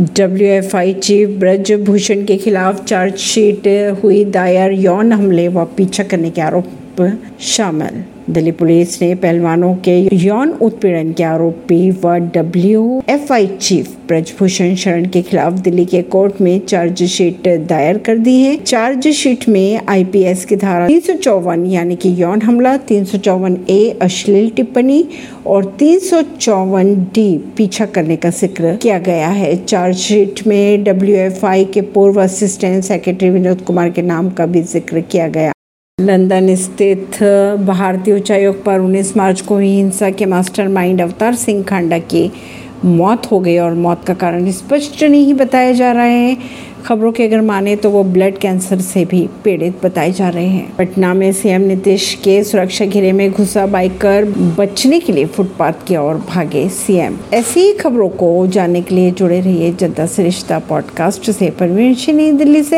WFI chief Brij Bhushan के खिलाफ chargesheet हुई दायर यौन हमले व पीछा करने के आरोप। शामिल। दिल्ली पुलिस ने पहलवानों के यौन उत्पीड़न के आरोपी व W F I chief Brijbhushan Sharan के खिलाफ दिल्ली के कोर्ट में चार्जशीट दायर कर दी है। चार्जशीट में आईपीएस की धारा तीन सौ चौवन, यानी कि यौन हमला, तीन सौ चौवन ए अश्लील टिप्पणी और तीन सौ चौवन डी पीछा करने का ज़िक्र किया गया है। चार्जशीट में डब्ल्यूएफआई के पूर्व असिस्टेंट सेक्रेटरी विनोद कुमार के नाम का भी ज़िक्र किया गया। लंदन स्थित भारतीय उच्चायोग पर 19 मार्च को ही हिंसा के मास्टरमाइंड अवतार सिंह खांडा की मौत हो गई और मौत का कारण स्पष्ट नहीं बताया जा रहा है। खबरों के अगर माने तो वो ब्लड कैंसर से भी पीड़ित बताए जा रहे हैं। पटना में सीएम नीतीश के सुरक्षा घेरे में घुसा बाइकर बचने के लिए फुटपाथ की ओर भागे सीएम। ऐसी खबरों को जानने के लिए जुड़े रहिए जनता सरिश्ता पॉडकास्ट से। परवीन दिल्ली से।